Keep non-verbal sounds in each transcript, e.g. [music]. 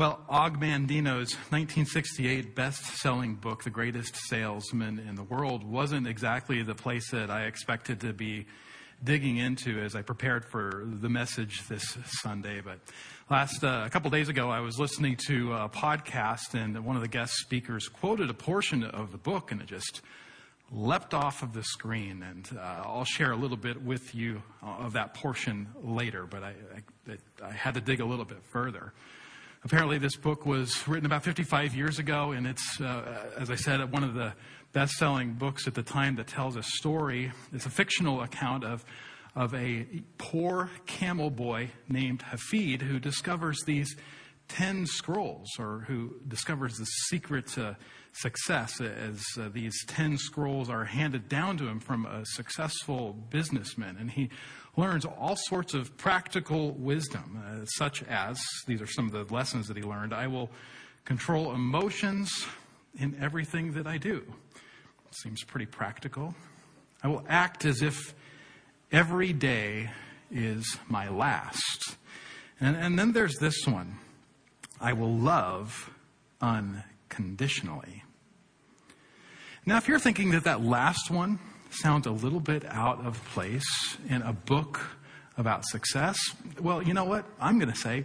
Well, Og Mandino's 1968 best selling book, The Greatest Salesman in the World, wasn't exactly the place that I expected to be digging into as I prepared for the message this Sunday. But last, uh, a couple days ago, I was listening to a podcast, and one of the guest speakers quoted a portion of the book, and it just leapt off of the screen. And uh, I'll share a little bit with you of that portion later, but I, I, I had to dig a little bit further. Apparently, this book was written about 55 years ago, and it's, uh, as I said, one of the best selling books at the time that tells a story. It's a fictional account of, of a poor camel boy named Hafid who discovers these 10 scrolls, or who discovers the secret to success as uh, these 10 scrolls are handed down to him from a successful businessman. And he learns all sorts of practical wisdom, uh, such as these are some of the lessons that he learned. I will control emotions in everything that I do. Seems pretty practical. I will act as if every day is my last. And, and then there's this one I will love unconditionally. Now, if you're thinking that that last one sounds a little bit out of place in a book about success, well, you know what? I'm going to say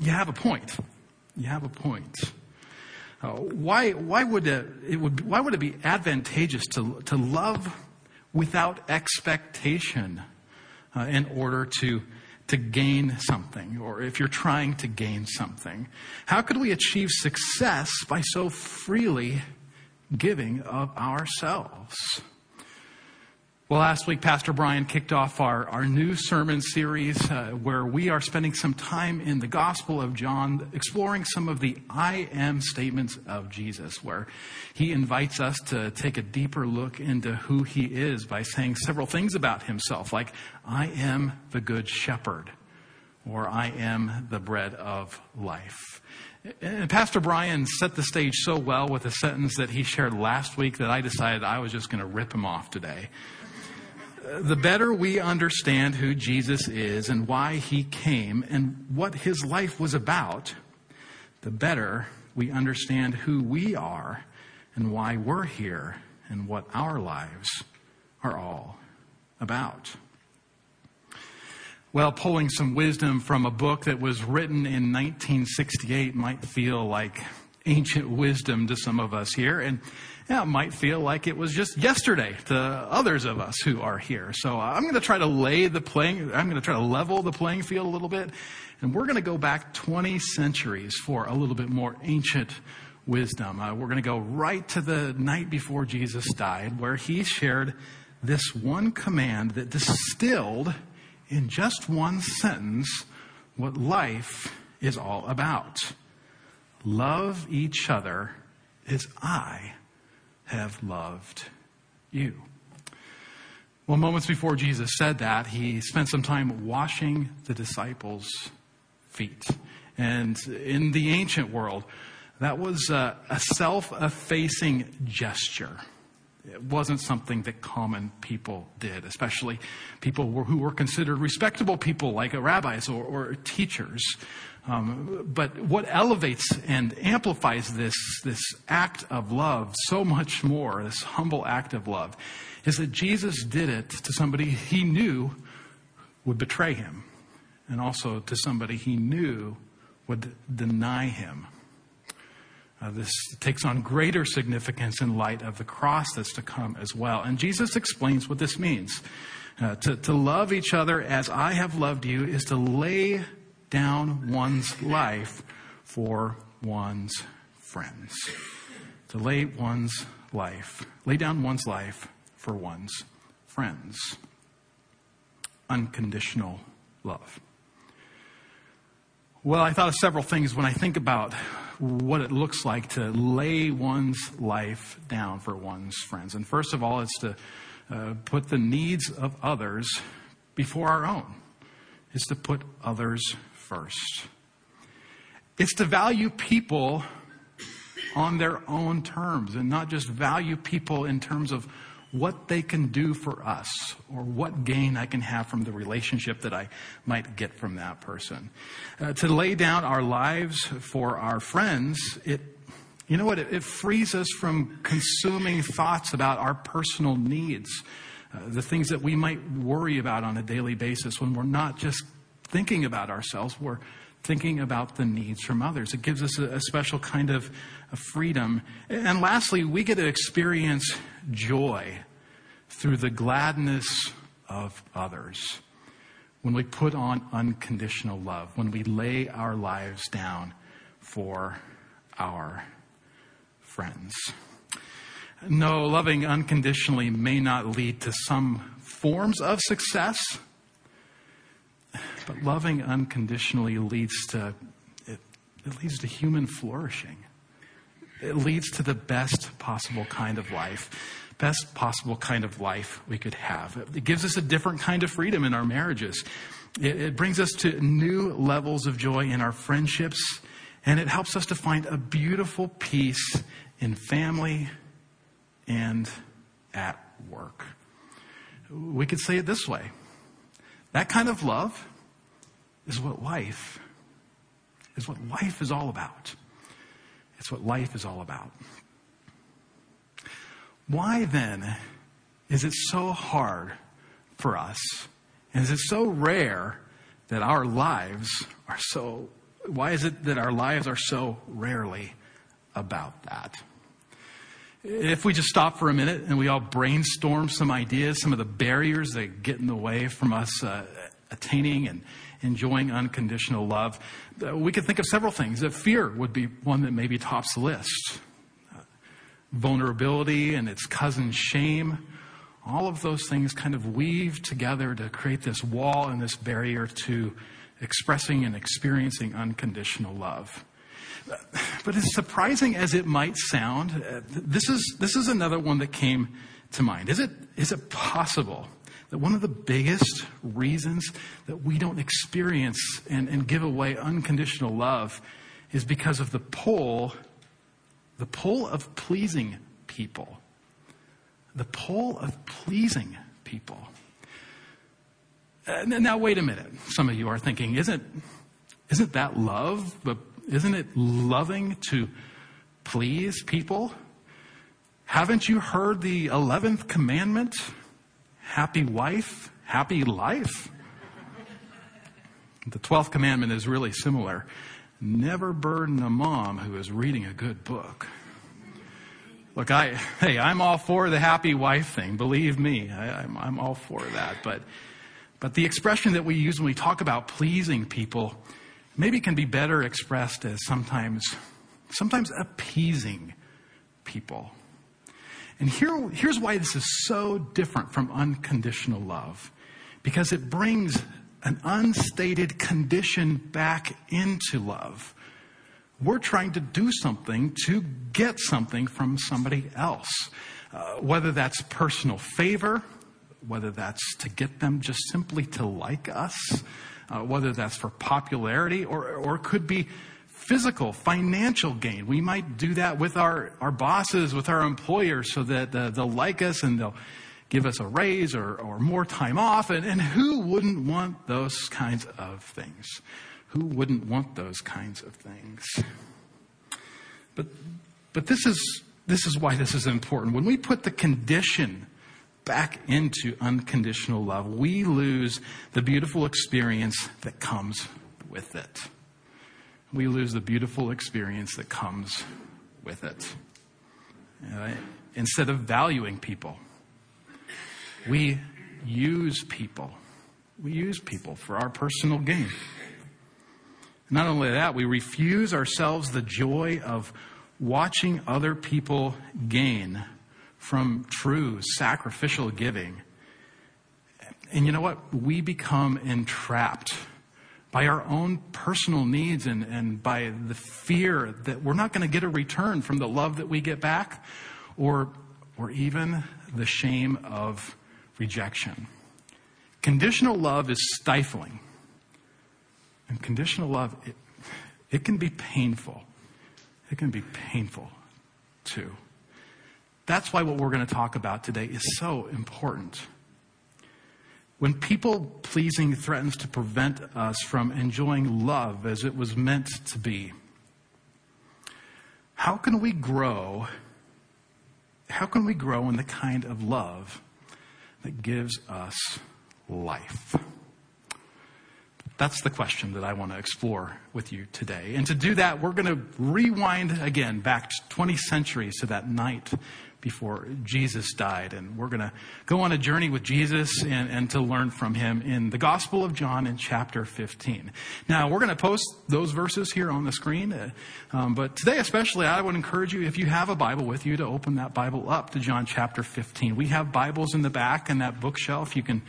you have a point. You have a point. Uh, why, why, would it, it would, why would it be advantageous to, to love without expectation uh, in order to, to gain something, or if you're trying to gain something? How could we achieve success by so freely giving of ourselves? Well, last week, Pastor Brian kicked off our, our new sermon series uh, where we are spending some time in the Gospel of John exploring some of the I am statements of Jesus, where he invites us to take a deeper look into who he is by saying several things about himself, like, I am the good shepherd, or I am the bread of life. And Pastor Brian set the stage so well with a sentence that he shared last week that I decided I was just going to rip him off today the better we understand who Jesus is and why he came and what his life was about, the better we understand who we are and why we're here and what our lives are all about. Well, pulling some wisdom from a book that was written in 1968 might feel like ancient wisdom to some of us here. And yeah, it might feel like it was just yesterday to others of us who are here. So I'm going to try to lay the playing, I'm going to try to level the playing field a little bit. And we're going to go back 20 centuries for a little bit more ancient wisdom. Uh, we're going to go right to the night before Jesus died, where he shared this one command that distilled in just one sentence what life is all about. Love each other as I have loved you. Well, moments before Jesus said that, he spent some time washing the disciples' feet. And in the ancient world, that was a, a self effacing gesture. It wasn't something that common people did, especially people who were considered respectable people like rabbis or, or teachers. Um, but what elevates and amplifies this, this act of love so much more, this humble act of love, is that Jesus did it to somebody he knew would betray him, and also to somebody he knew would deny him. Uh, this takes on greater significance in light of the cross that's to come as well. And Jesus explains what this means. Uh, to, to love each other as I have loved you is to lay down one's life for one's friends. To lay one's life, lay down one's life for one's friends. Unconditional love. Well, I thought of several things when I think about what it looks like to lay one's life down for one's friends. And first of all, it's to uh, put the needs of others before our own. It's to put others first. It's to value people on their own terms and not just value people in terms of what they can do for us or what gain I can have from the relationship that I might get from that person. Uh, to lay down our lives for our friends, it you know what? It, it frees us from consuming thoughts about our personal needs, uh, the things that we might worry about on a daily basis when we're not just thinking about ourselves, we're thinking about the needs from others. It gives us a, a special kind of, of freedom. And lastly, we get to experience joy through the gladness of others when we put on unconditional love, when we lay our lives down for our friends. No, loving unconditionally may not lead to some forms of success, but loving unconditionally leads to it, it leads to human flourishing. It leads to the best possible kind of life, best possible kind of life we could have. It gives us a different kind of freedom in our marriages. It, it brings us to new levels of joy in our friendships, and it helps us to find a beautiful peace in family and at work. We could say it this way that kind of love is what life is what life is all about. It's what life is all about. Why then is it so hard for us? And is it so rare that our lives are so, why is it that our lives are so rarely about that? If we just stop for a minute and we all brainstorm some ideas, some of the barriers that get in the way from us uh, attaining and enjoying unconditional love, uh, we could think of several things. That fear would be one that maybe tops the list. Uh, vulnerability and its cousin shame, all of those things kind of weave together to create this wall and this barrier to expressing and experiencing unconditional love. But as surprising as it might sound, uh, this is, this is another one that came to mind. Is it, is it possible that one of the biggest reasons that we don't experience and, and give away unconditional love is because of the pull, the pull of pleasing people? The pull of pleasing people. Uh, now, wait a minute. Some of you are thinking, isn't, isn't that love? But isn't it loving to please people? Haven't you heard the 11th commandment? Happy wife, happy life. The 12th commandment is really similar. Never burden a mom who is reading a good book. Look, I, hey, I'm all for the happy wife thing. Believe me, I, I'm, I'm all for that. But, but the expression that we use when we talk about pleasing people maybe it can be better expressed as sometimes, sometimes appeasing people. And here, here's why this is so different from unconditional love. Because it brings an unstated condition back into love. We're trying to do something to get something from somebody else. Uh, whether that's personal favor, whether that's to get them just simply to like us, uh, whether that's for popularity or, or could be physical, financial gain. We might do that with our, our bosses, with our employers, so that uh, they'll like us and they'll give us a raise or, or more time off. And, and who wouldn't want those kinds of things? Who wouldn't want those kinds of things? But, but this, is, this is why this is important. When we put the condition back into unconditional love, we lose the beautiful experience that comes with it. We lose the beautiful experience that comes with it. Uh, instead of valuing people, we use people. We use people for our personal gain. Not only that, we refuse ourselves the joy of watching other people gain from true sacrificial giving. And you know what? We become entrapped by our own personal needs and, and by the fear that we're not going to get a return from the love that we get back or, or even the shame of rejection. Conditional love is stifling. And conditional love, it, it can be painful. It can be painful too. That's why what we're going to talk about today is so important. When people pleasing threatens to prevent us from enjoying love as it was meant to be, how can we grow? How can we grow in the kind of love that gives us life? That's the question that I want to explore with you today. And to do that, we're going to rewind again back 20 centuries to that night before Jesus died. And we're going to go on a journey with Jesus and, and to learn from him in the Gospel of John in chapter 15. Now, we're going to post those verses here on the screen. Uh, um, but today, especially, I would encourage you, if you have a Bible with you, to open that Bible up to John chapter 15. We have Bibles in the back and that bookshelf. You can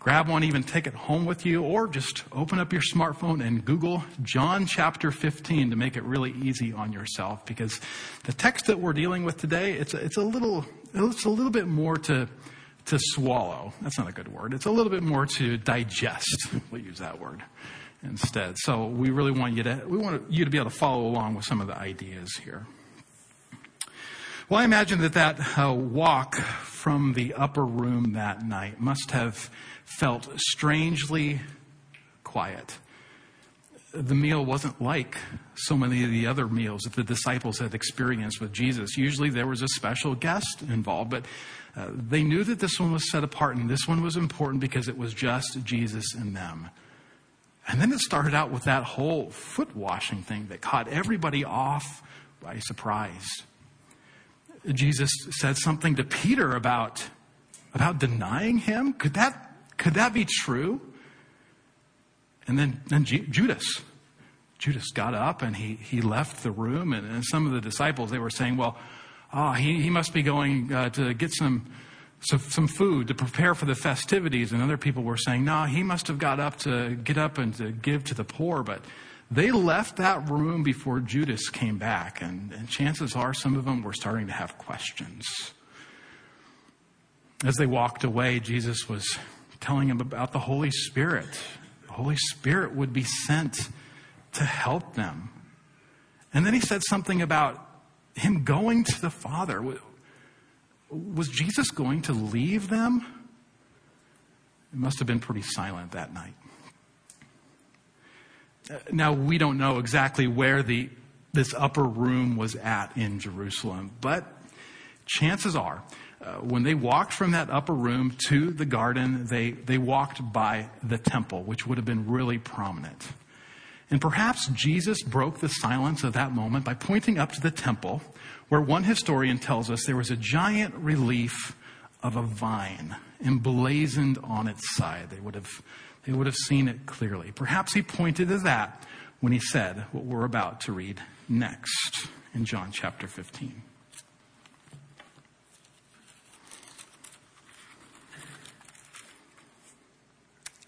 grab one, even take it home with you, or just open up your smartphone and Google John chapter 15 to make it really easy on yourself. Because the text that we're dealing with today, it's a, it's a little, it's a little bit more to, to swallow. That's not a good word. It's a little bit more to digest. We'll use that word instead. So we really want you to, we want you to be able to follow along with some of the ideas here. Well, I imagine that that uh, walk from the upper room that night must have felt strangely quiet. The meal wasn't like so many of the other meals that the disciples had experienced with Jesus. Usually there was a special guest involved, but uh, they knew that this one was set apart and this one was important because it was just Jesus and them. And then it started out with that whole foot washing thing that caught everybody off by surprise. Jesus said something to Peter about, about denying him. Could that could that be true? And then, Judas. Judas got up and he, he left the room. And, and some of the disciples, they were saying, well, oh, he, he must be going uh, to get some, some, some food to prepare for the festivities. And other people were saying, no, he must have got up to get up and to give to the poor. But they left that room before Judas came back. And, and chances are some of them were starting to have questions. As they walked away, Jesus was telling him about the Holy Spirit. The Holy Spirit would be sent to help them. And then he said something about him going to the Father. Was Jesus going to leave them? It must have been pretty silent that night. Uh, now, we don't know exactly where the, this upper room was at in Jerusalem, but chances are uh, when they walked from that upper room to the garden, they, they walked by the temple, which would have been really prominent. And perhaps Jesus broke the silence of that moment by pointing up to the temple, where one historian tells us there was a giant relief of a vine emblazoned on its side. They would have, they would have seen it clearly. Perhaps he pointed to that when he said what we're about to read next in John chapter 15.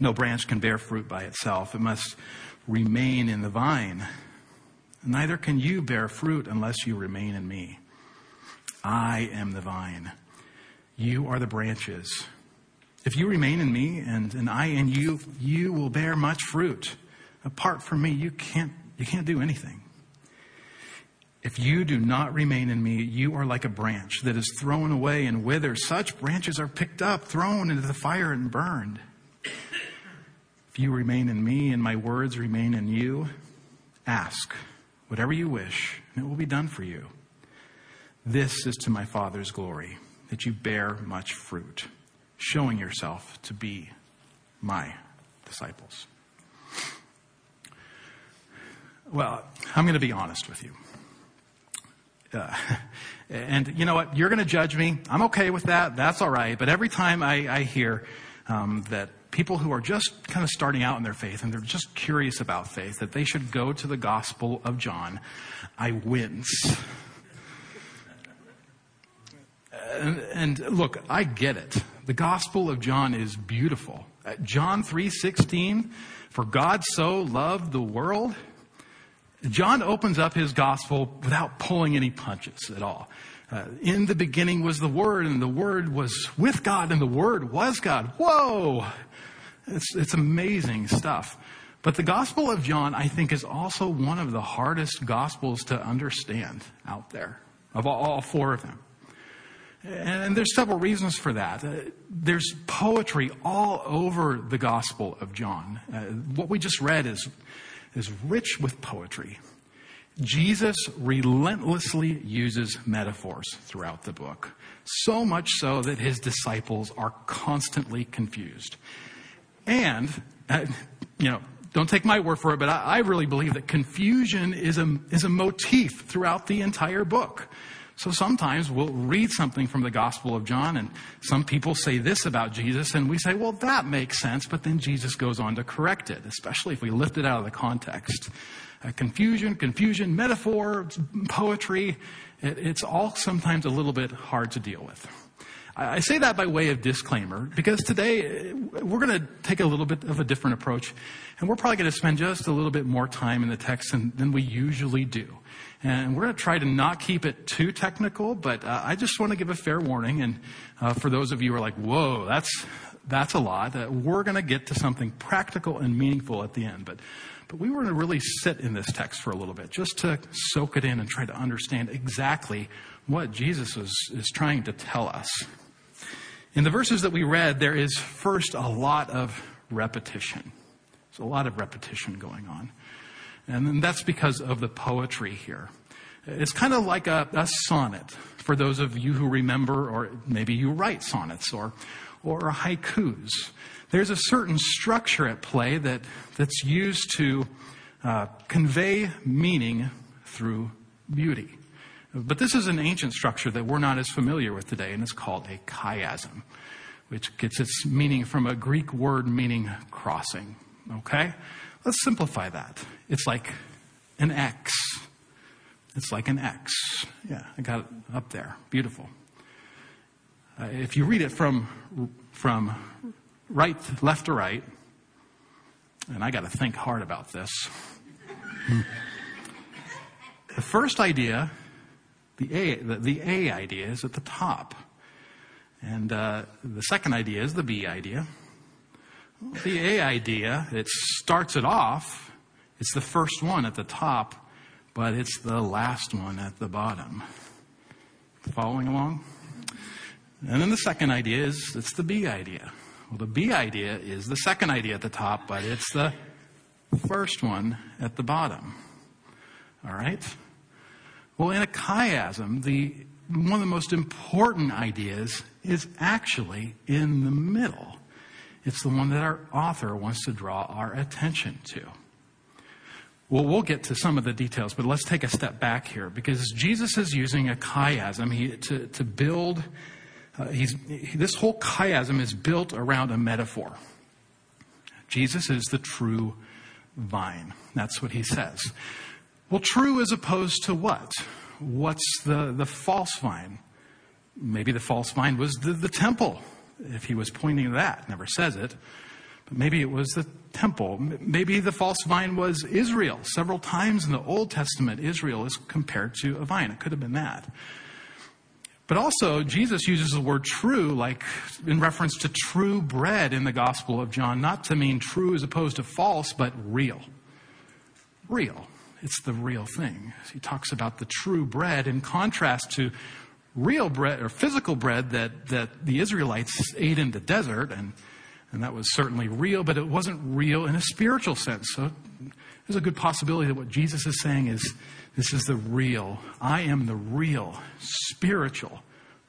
No branch can bear fruit by itself. It must remain in the vine. Neither can you bear fruit unless you remain in me. I am the vine. You are the branches. If you remain in me and, and I in you, you will bear much fruit. Apart from me, you can't, you can't do anything. If you do not remain in me, you are like a branch that is thrown away and withers. Such branches are picked up, thrown into the fire, and burned you remain in me and my words remain in you, ask whatever you wish, and it will be done for you. This is to my Father's glory, that you bear much fruit, showing yourself to be my disciples. Well, I'm going to be honest with you. Uh, [laughs] and you know what? You're going to judge me. I'm okay with that. That's all right. But every time I, I hear um, that people who are just kind of starting out in their faith and they're just curious about faith, that they should go to the Gospel of John, I wince. and, and look, I get it. The Gospel of John is beautiful. Uh, John 3:16, for God so loved the world. John opens up his gospel without pulling any punches at all. Uh, in the beginning was the Word, and the Word was with God, and the Word was God. Whoa! It's, it's amazing stuff. But the Gospel of John, I think, is also one of the hardest Gospels to understand out there, of all, all four of them. And there's several reasons for that. Uh, there's poetry all over the Gospel of John. Uh, what we just read is, is rich with poetry. Jesus relentlessly uses metaphors throughout the book, so much so that his disciples are constantly confused. And, uh, you know, don't take my word for it, but I, I really believe that confusion is a, is a motif throughout the entire book. So sometimes we'll read something from the Gospel of John, and some people say this about Jesus, and we say, well, that makes sense, but then Jesus goes on to correct it, especially if we lift it out of the context. Uh, confusion, confusion, metaphor, poetry, it, it's all sometimes a little bit hard to deal with. I say that by way of disclaimer because today uh, we're going to take a little bit of a different approach and we're probably going to spend just a little bit more time in the text than, than we usually do. And we're going to try to not keep it too technical, but uh, I just want to give a fair warning. And uh, for those of you who are like, whoa, that's, that's a lot, uh, we're going to get to something practical and meaningful at the end. But, but we were to really sit in this text for a little bit just to soak it in and try to understand exactly what Jesus is, is trying to tell us. In the verses that we read, there is first a lot of repetition. There's a lot of repetition going on. And that's because of the poetry here. It's kind of like a, a, sonnet for those of you who remember, or maybe you write sonnets or, or haikus. There's a certain structure at play that, that's used to uh, convey meaning through beauty. But this is an ancient structure that we're not as familiar with today, and it's called a chiasm, which gets its meaning from a Greek word meaning crossing. Okay? Let's simplify that. It's like an X. It's like an X. Yeah, I got it up there. Beautiful. Uh, if you read it from, from right, left to right, and I got to think hard about this. [laughs] the first idea, the A, the, the, A idea is at the top. And uh, the second idea is the B idea. The A idea, it starts it off. It's the first one at the top, but it's the last one at the bottom. Following along? And then the second idea is it's the B idea. Well, the B idea is the second idea at the top, but it's the first one at the bottom. All right? Well, in a chiasm, the, one of the most important ideas is actually in the middle. It's the one that our author wants to draw our attention to. Well, we'll get to some of the details, but let's take a step back here because Jesus is using a chiasm to, to build. Uh, he's, this whole chiasm is built around a metaphor. Jesus is the true vine. That's what he says. Well, true as opposed to what? What's the, the false vine? Maybe the false vine was the, the temple if he was pointing to that. Never says it. But maybe it was the temple. Maybe the false vine was Israel. Several times in the Old Testament, Israel is compared to a vine. It could have been that. But also, Jesus uses the word true, like in reference to true bread in the Gospel of John, not to mean true as opposed to false, but real. Real. It's the real thing. He talks about the true bread in contrast to real bread or physical bread that, that the Israelites ate in the desert, and, and that was certainly real, but it wasn't real in a spiritual sense. So there's a good possibility that what Jesus is saying is this is the real, I am the real spiritual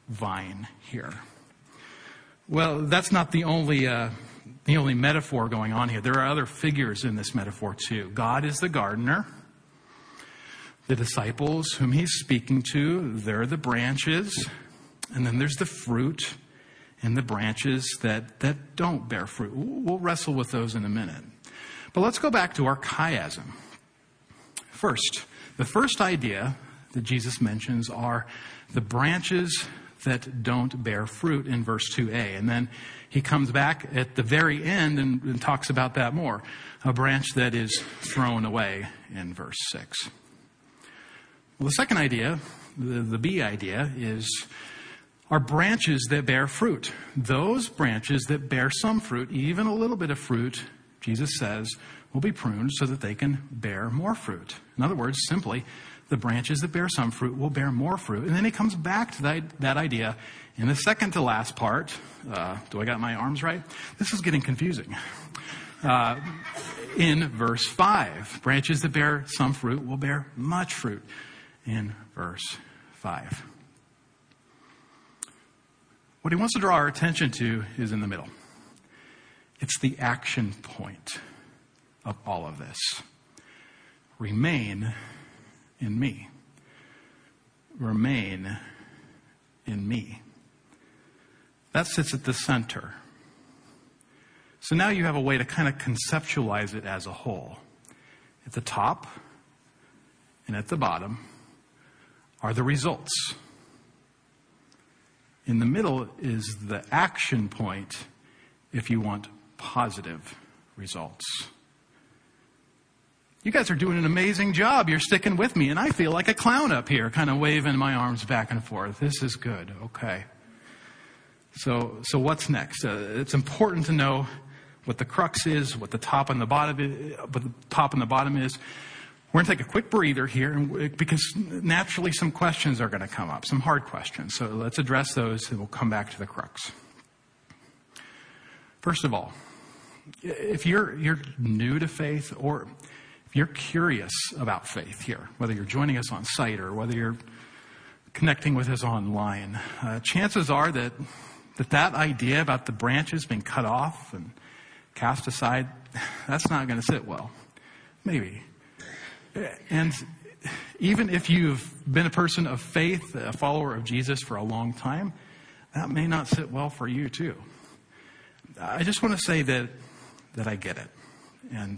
vine here. Well, that's not the only, uh, the only metaphor going on here. There are other figures in this metaphor too. God is the gardener. The disciples whom he's speaking to, they're the branches. And then there's the fruit and the branches that, that don't bear fruit. We'll wrestle with those in a minute. But let's go back to our chiasm. First, the first idea that Jesus mentions are the branches that don't bear fruit in verse 2a. And then he comes back at the very end and, and talks about that more. A branch that is thrown away in verse 6. Well, the second idea, the, the B idea, is are branches that bear fruit. Those branches that bear some fruit, even a little bit of fruit, Jesus says, will be pruned so that they can bear more fruit. In other words, simply, the branches that bear some fruit will bear more fruit. And then he comes back to that, that idea in the second to last part. Uh, do I got my arms right? This is getting confusing. Uh, in verse 5, branches that bear some fruit will bear much fruit. In verse 5. What he wants to draw our attention to is in the middle. It's the action point of all of this. Remain in me. Remain in me. That sits at the center. So now you have a way to kind of conceptualize it as a whole. At the top and at the bottom are the results. In the middle is the action point if you want positive results. You guys are doing an amazing job. You're sticking with me, and I feel like a clown up here, kind of waving my arms back and forth. This is good. Okay. So, so what's next? Uh, it's important to know what the crux is, what the top and the bottom, is, what the top and the bottom is. We're going to take a quick breather here because naturally some questions are going to come up, some hard questions. So let's address those and we'll come back to the crux. First of all, if you're, you're new to faith or if you're curious about faith here, whether you're joining us on site or whether you're connecting with us online, uh, chances are that, that that idea about the branches being cut off and cast aside, that's not going to sit well. Maybe. And even if you've been a person of faith, a follower of Jesus for a long time, that may not sit well for you too. I just want to say that, that I get it. And,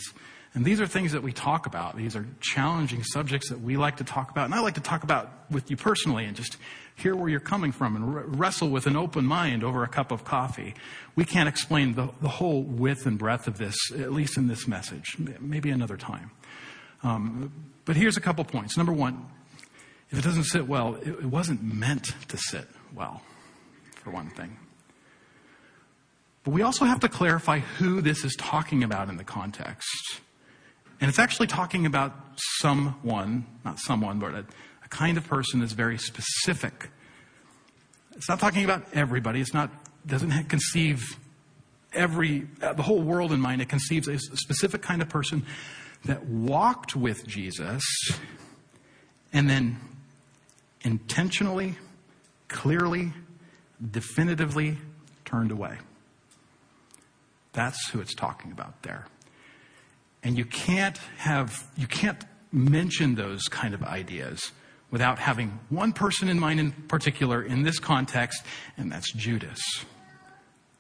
and these are things that we talk about. These are challenging subjects that we like to talk about. And I like to talk about with you personally and just hear where you're coming from and wrestle with an open mind over a cup of coffee. We can't explain the, the whole width and breadth of this, at least in this message. Maybe another time. Um, but here's a couple points. Number one, if it doesn't sit well, it, it wasn't meant to sit well, for one thing. But we also have to clarify who this is talking about in the context. And it's actually talking about someone, not someone, but a, a kind of person that's very specific. It's not talking about everybody. It's not, doesn't conceive every, uh, the whole world in mind. It conceives a specific kind of person that walked with Jesus and then intentionally, clearly, definitively turned away. That's who it's talking about there. And you can't have, you can't mention those kind of ideas without having one person in mind in particular in this context, and that's Judas,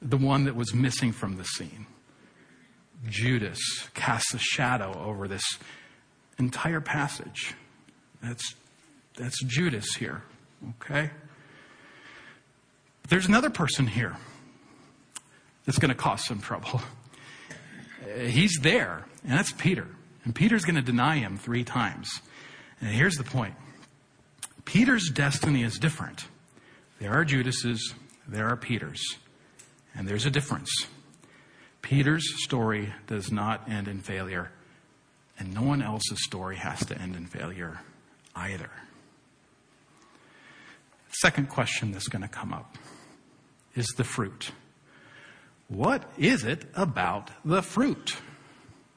the one that was missing from the scene. Judas casts a shadow over this entire passage. That's, that's Judas here, okay? There's another person here that's going to cause some trouble. [laughs] He's there, and that's Peter. And Peter's going to deny him three times. And here's the point Peter's destiny is different. There are Judas's, there are Peter's, and there's a difference. Peter's story does not end in failure, and no one else's story has to end in failure either. Second question that's going to come up is the fruit. What is it about the fruit?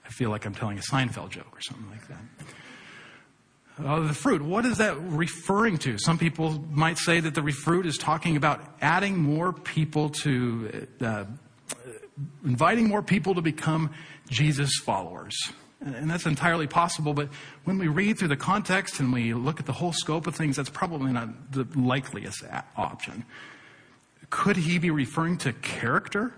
I feel like I'm telling a Seinfeld joke or something like that. Uh, the fruit, what is that referring to? Some people might say that the fruit is talking about adding more people to uh, inviting more people to become Jesus followers. And that's entirely possible, but when we read through the context and we look at the whole scope of things, that's probably not the likeliest option. Could he be referring to character?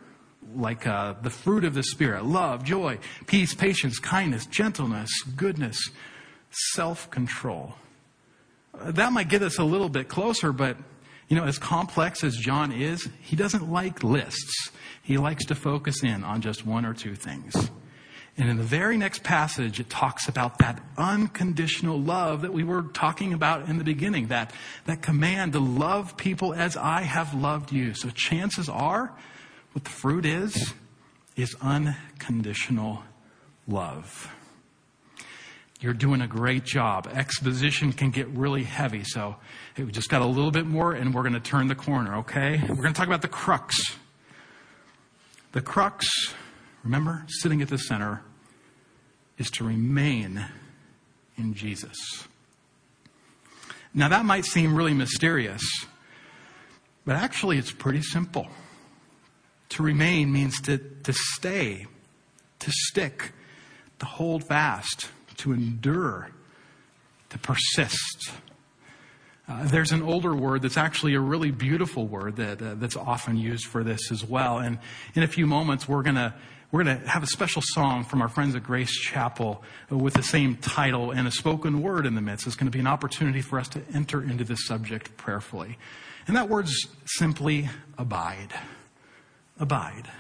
Like uh, the fruit of the Spirit love, joy, peace, patience, kindness, gentleness, goodness, self control. Uh, that might get us a little bit closer, but You know, as complex as John is, he doesn't like lists. He likes to focus in on just one or two things. And in the very next passage, it talks about that unconditional love that we were talking about in the beginning, that, that command to love people as I have loved you. So chances are, what the fruit is, is unconditional love. You're doing a great job. Exposition can get really heavy, so we just got a little bit more and we're going to turn the corner, okay? We're going to talk about the crux. The crux, remember, sitting at the center, is to remain in Jesus. Now, that might seem really mysterious, but actually, it's pretty simple. To remain means to, to stay, to stick, to hold fast, to endure, to persist. Uh, there's an older word that's actually a really beautiful word that, uh, that's often used for this as well. And in a few moments, we're going to we're going to have a special song from our friends at Grace Chapel with the same title and a spoken word in the midst. It's going to be an opportunity for us to enter into this subject prayerfully. And that word's simply abide. Abide.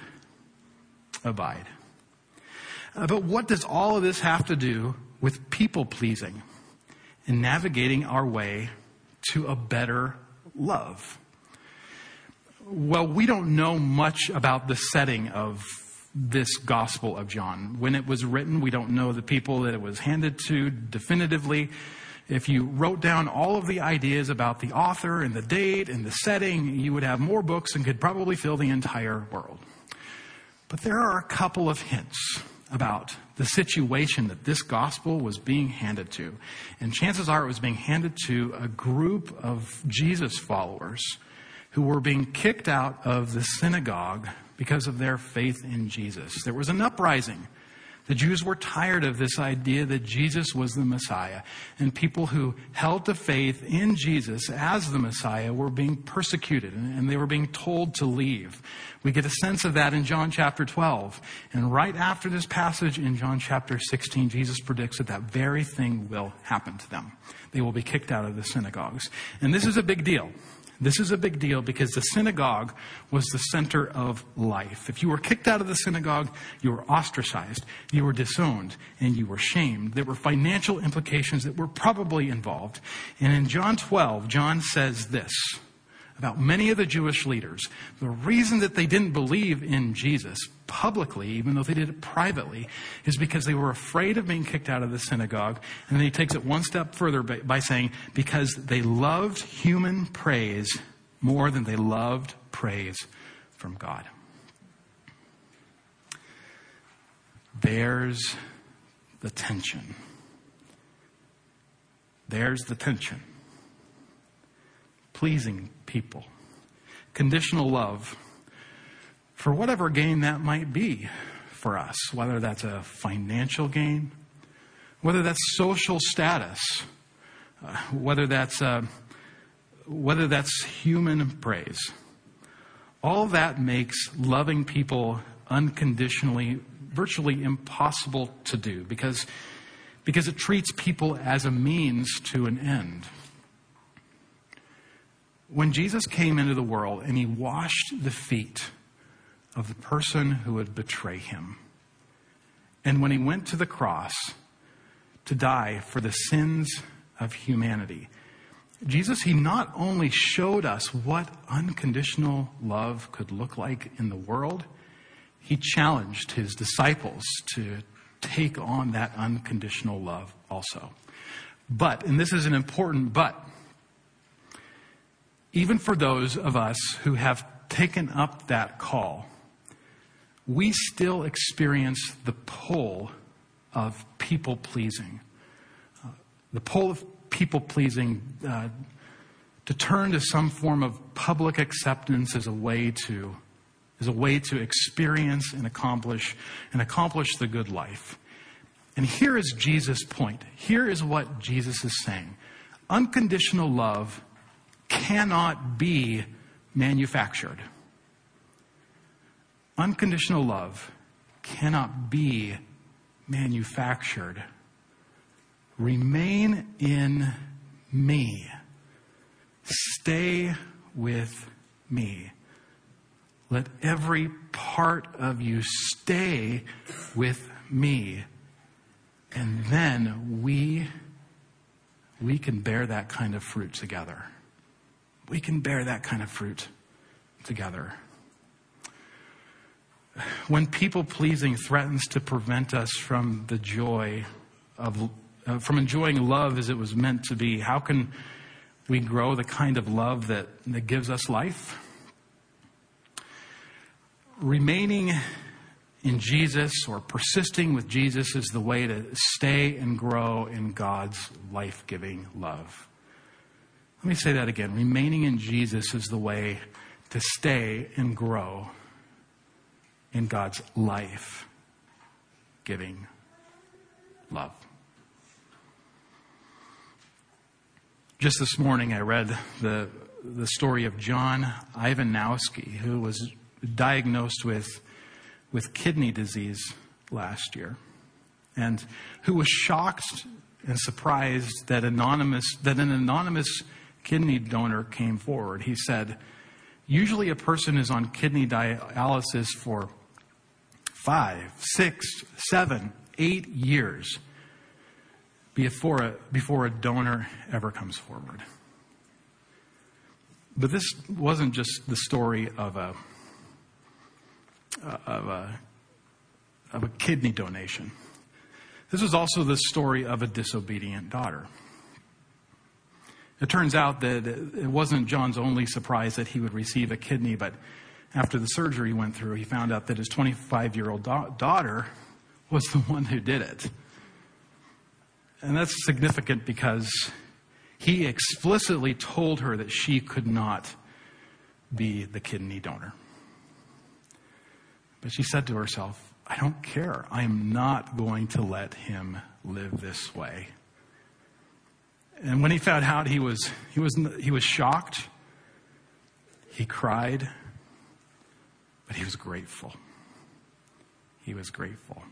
Abide. Uh, but what does all of this have to do with people pleasing and navigating our way to a better love? Well, we don't know much about the setting of this Gospel of John. When it was written, we don't know the people that it was handed to definitively. If you wrote down all of the ideas about the author and the date and the setting, you would have more books and could probably fill the entire world. But there are a couple of hints about the situation that this gospel was being handed to. And chances are it was being handed to a group of Jesus followers who were being kicked out of the synagogue because of their faith in Jesus. There was an uprising. The Jews were tired of this idea that Jesus was the Messiah, and people who held to faith in Jesus as the Messiah were being persecuted and they were being told to leave. We get a sense of that in John chapter 12. And right after this passage in John chapter 16, Jesus predicts that that very thing will happen to them. They will be kicked out of the synagogues. And this is a big deal. This is a big deal because the synagogue was the center of life. If you were kicked out of the synagogue, you were ostracized, you were disowned, and you were shamed. There were financial implications that were probably involved. And in John 12, John says this about many of the Jewish leaders. The reason that they didn't believe in Jesus publicly, even though they did it privately, is because they were afraid of being kicked out of the synagogue. And then he takes it one step further by, by saying, because they loved human praise more than they loved praise from God. There's the tension. There's the tension. Pleasing people. Conditional love for whatever gain that might be for us, whether that's a financial gain, whether that's social status, uh, whether that's uh, whether that's human praise. All that makes loving people unconditionally virtually impossible to do because because it treats people as a means to an end. When Jesus came into the world and he washed the feet of the person who would betray him, and when he went to the cross to die for the sins of humanity, Jesus, he not only showed us what unconditional love could look like in the world, he challenged his disciples to take on that unconditional love also. But, and this is an important but, even for those of us who have taken up that call, we still experience the pull of people pleasing. Uh, the pull of people pleasing uh, to turn to some form of public acceptance as a way to as a way to experience and accomplish and accomplish the good life. And here is Jesus' point. Here is what Jesus is saying. Unconditional love cannot be manufactured. Unconditional love cannot be manufactured. Remain in me. Stay with me. Let every part of you stay with me. And then we, we can bear that kind of fruit together. We can bear that kind of fruit together. When people pleasing threatens to prevent us from the joy of, uh, from enjoying love as it was meant to be, how can we grow the kind of love that, that gives us life? Remaining in Jesus or persisting with Jesus is the way to stay and grow in God's life giving love. Let me say that again. Remaining in Jesus is the way to stay and grow in God's life giving love. Just this morning, I read the, the story of John Ivanowski, who was diagnosed with, with kidney disease last year, and who was shocked and surprised that, anonymous, that an anonymous kidney donor came forward. He said, Usually, a person is on kidney dialysis for five, six, seven, eight years before a, before a donor ever comes forward. But this wasn't just the story of a, of a, of a kidney donation. This was also the story of a disobedient daughter. It turns out that it wasn't John's only surprise that he would receive a kidney, but after the surgery went through, he found out that his 25 year old da- daughter was the one who did it. And that's significant because he explicitly told her that she could not be the kidney donor. But she said to herself, I don't care. I am not going to let him live this way. And when he found out, he was, he was, he was shocked. He cried, but he was grateful. He was grateful.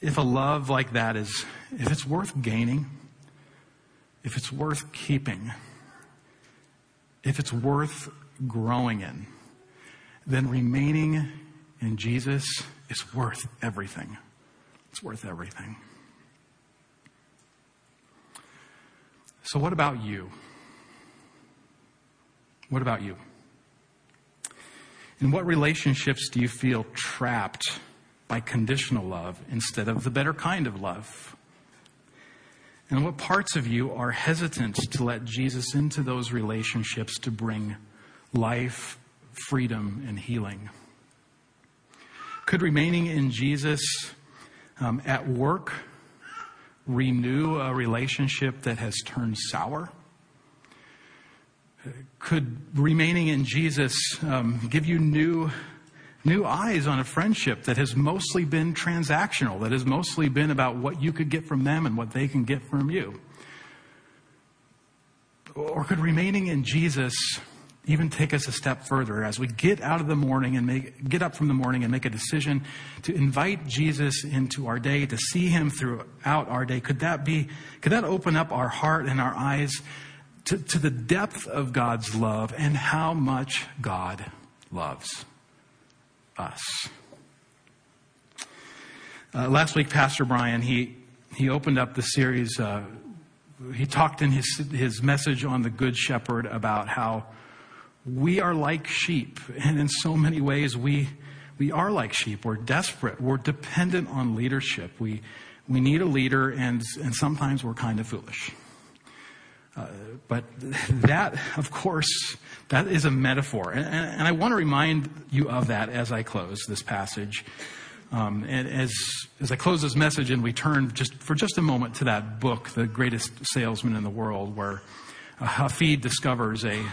If a love like that is, if it's worth gaining, if it's worth keeping, if it's worth growing in, then remaining in Jesus is worth everything. It's worth everything. So, what about you? What about you? In what relationships do you feel trapped by conditional love instead of the better kind of love? And what parts of you are hesitant to let Jesus into those relationships to bring life, freedom, and healing? Could remaining in Jesus um, at work renew a relationship that has turned sour? Could remaining in Jesus um, give you new, new eyes on a friendship that has mostly been transactional, that has mostly been about what you could get from them and what they can get from you? Or could remaining in Jesus even take us a step further as we get out of the morning and make, get up from the morning and make a decision to invite Jesus into our day, to see him throughout our day. Could that be, could that open up our heart and our eyes to, to the depth of God's love and how much God loves us? Uh, last week, Pastor Brian, he, he opened up the series, uh, he talked in his, his message on the Good Shepherd about how we are like sheep, and in so many ways, we, we are like sheep. We're desperate. We're dependent on leadership. We, we need a leader, and, and sometimes we're kind of foolish. Uh, but that, of course, that is a metaphor. And, and, I want to remind you of that as I close this passage. Um, and as, as I close this message and we turn just for just a moment to that book, The Greatest Salesman in the World, where uh, Hafid discovers a,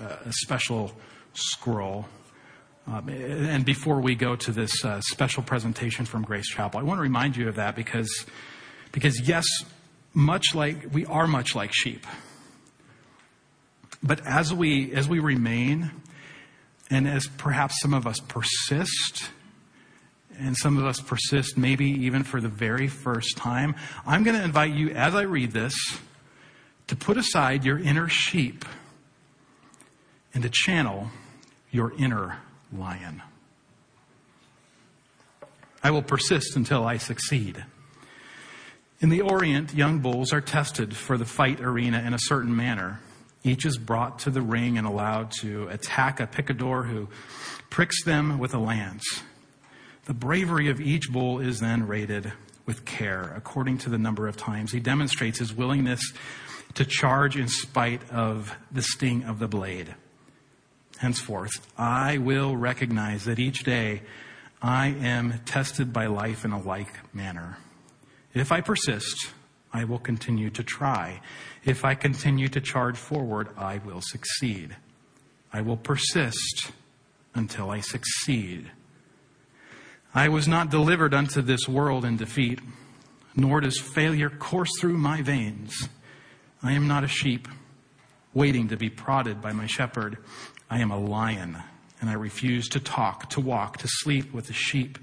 a special scroll. Um, and before we go to this uh, special presentation from Grace Chapel, I want to remind you of that because, because yes, much like we are much like sheep. But as we as we remain, and as perhaps some of us persist, and some of us persist maybe even for the very first time, I'm going to invite you as I read this to put aside your inner sheep and to channel your inner lion. I will persist until I succeed. In the Orient, young bulls are tested for the fight arena in a certain manner. Each is brought to the ring and allowed to attack a picador who pricks them with a lance. The bravery of each bull is then rated with care according to the number of times he demonstrates his willingness to charge in spite of the sting of the blade. Henceforth, I will recognize that each day I am tested by life in a like manner. If I persist, I will continue to try. If I continue to charge forward, I will succeed. I will persist until I succeed. I was not delivered unto this world in defeat, nor does failure course through my veins. I am not a sheep waiting to be prodded by my shepherd. I am a lion, and I refuse to talk, to walk, to sleep with the sheep.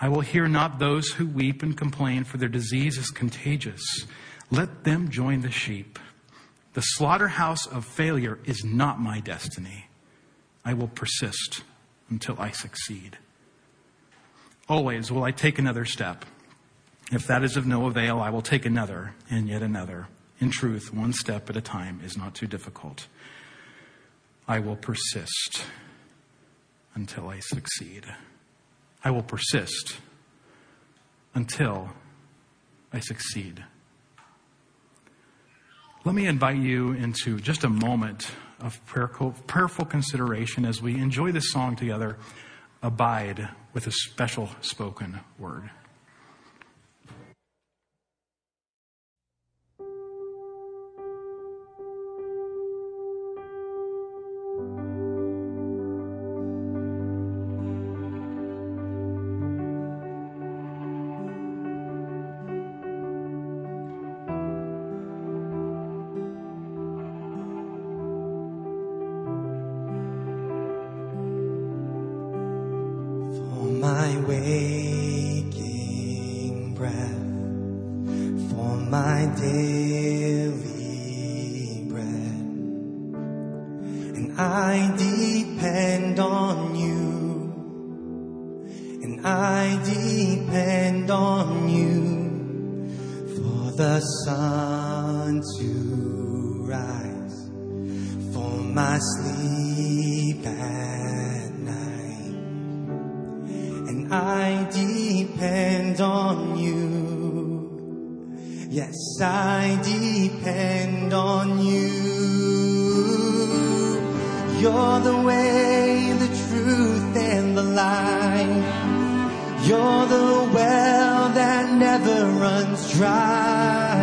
I will hear not those who weep and complain, for their disease is contagious. Let them join the sheep. The slaughterhouse of failure is not my destiny. I will persist until I succeed. Always will I take another step. If that is of no avail, I will take another and yet another. In truth, one step at a time is not too difficult. I will persist until I succeed. I will persist until I succeed. Let me invite you into just a moment of prayerful, consideration as we enjoy this song together, Abide, with a special spoken word. I depend on you. And I depend on you for the sun to rise, for my sleep at night. And I depend on you. Yes, I depend on you. the way, the truth, and the life. You're the well that never runs dry.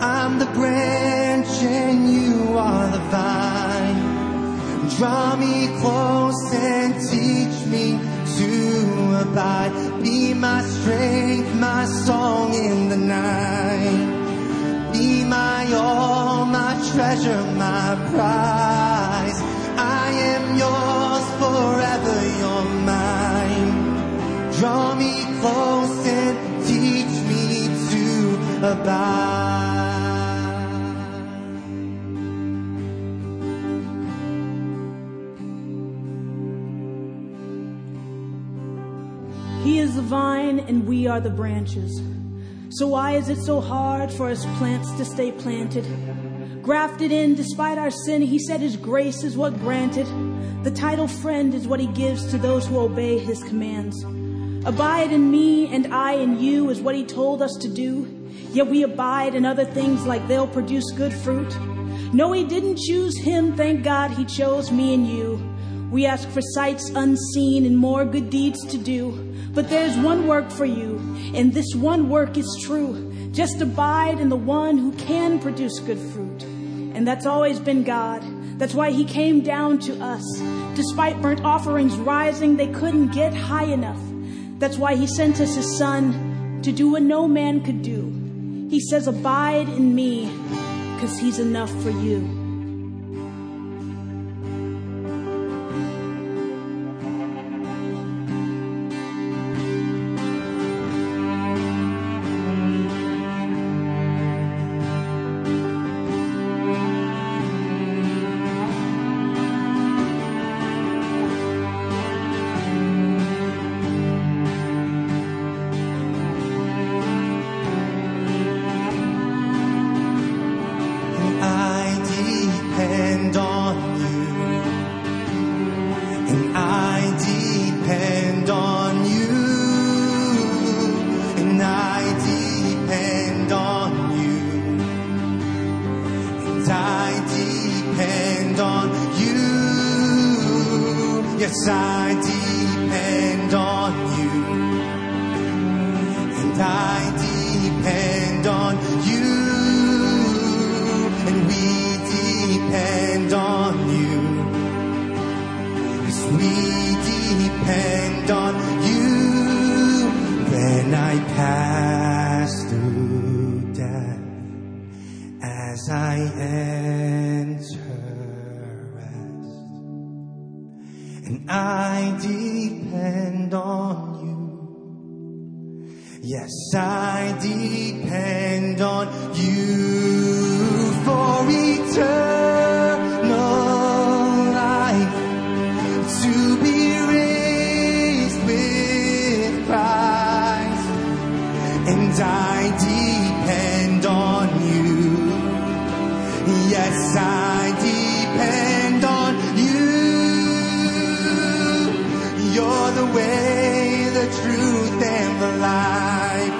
I'm the branch and you are the vine. Draw me close and teach me to abide. Be my strength, my song in the night. Be my all, my treasure, my pride. He is the vine and we are the branches. So why is it so hard for us plants to stay planted? Grafted in despite our sin, he said his grace is what granted. The title friend is what he gives to those who obey his commands. Abide in me and I in you is what he told us to do. Yet we abide in other things like they'll produce good fruit. No, he didn't choose him, thank God he chose me and you. We ask for sights unseen and more good deeds to do. But there's one work for you, and this one work is true. Just abide in the one who can produce good fruit. And that's always been God. That's why he came down to us. Despite burnt offerings rising, they couldn't get high enough. That's why he sent us his son to do what no man could do. He says, Abide in me, because he's enough for you. I depend on you. You're the way, the truth, and the life.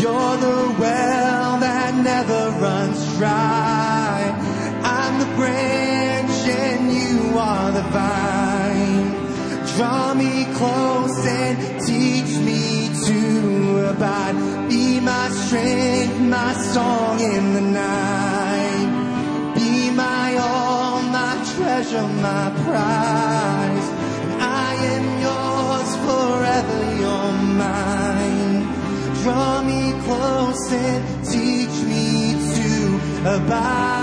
You're the well that never runs dry. I'm the branch and you are the vine. Draw me close and teach me to abide. Be my strength, my song in the night. Treasure, my prize. I am yours forever, you're mine. Draw me close and teach me to abide.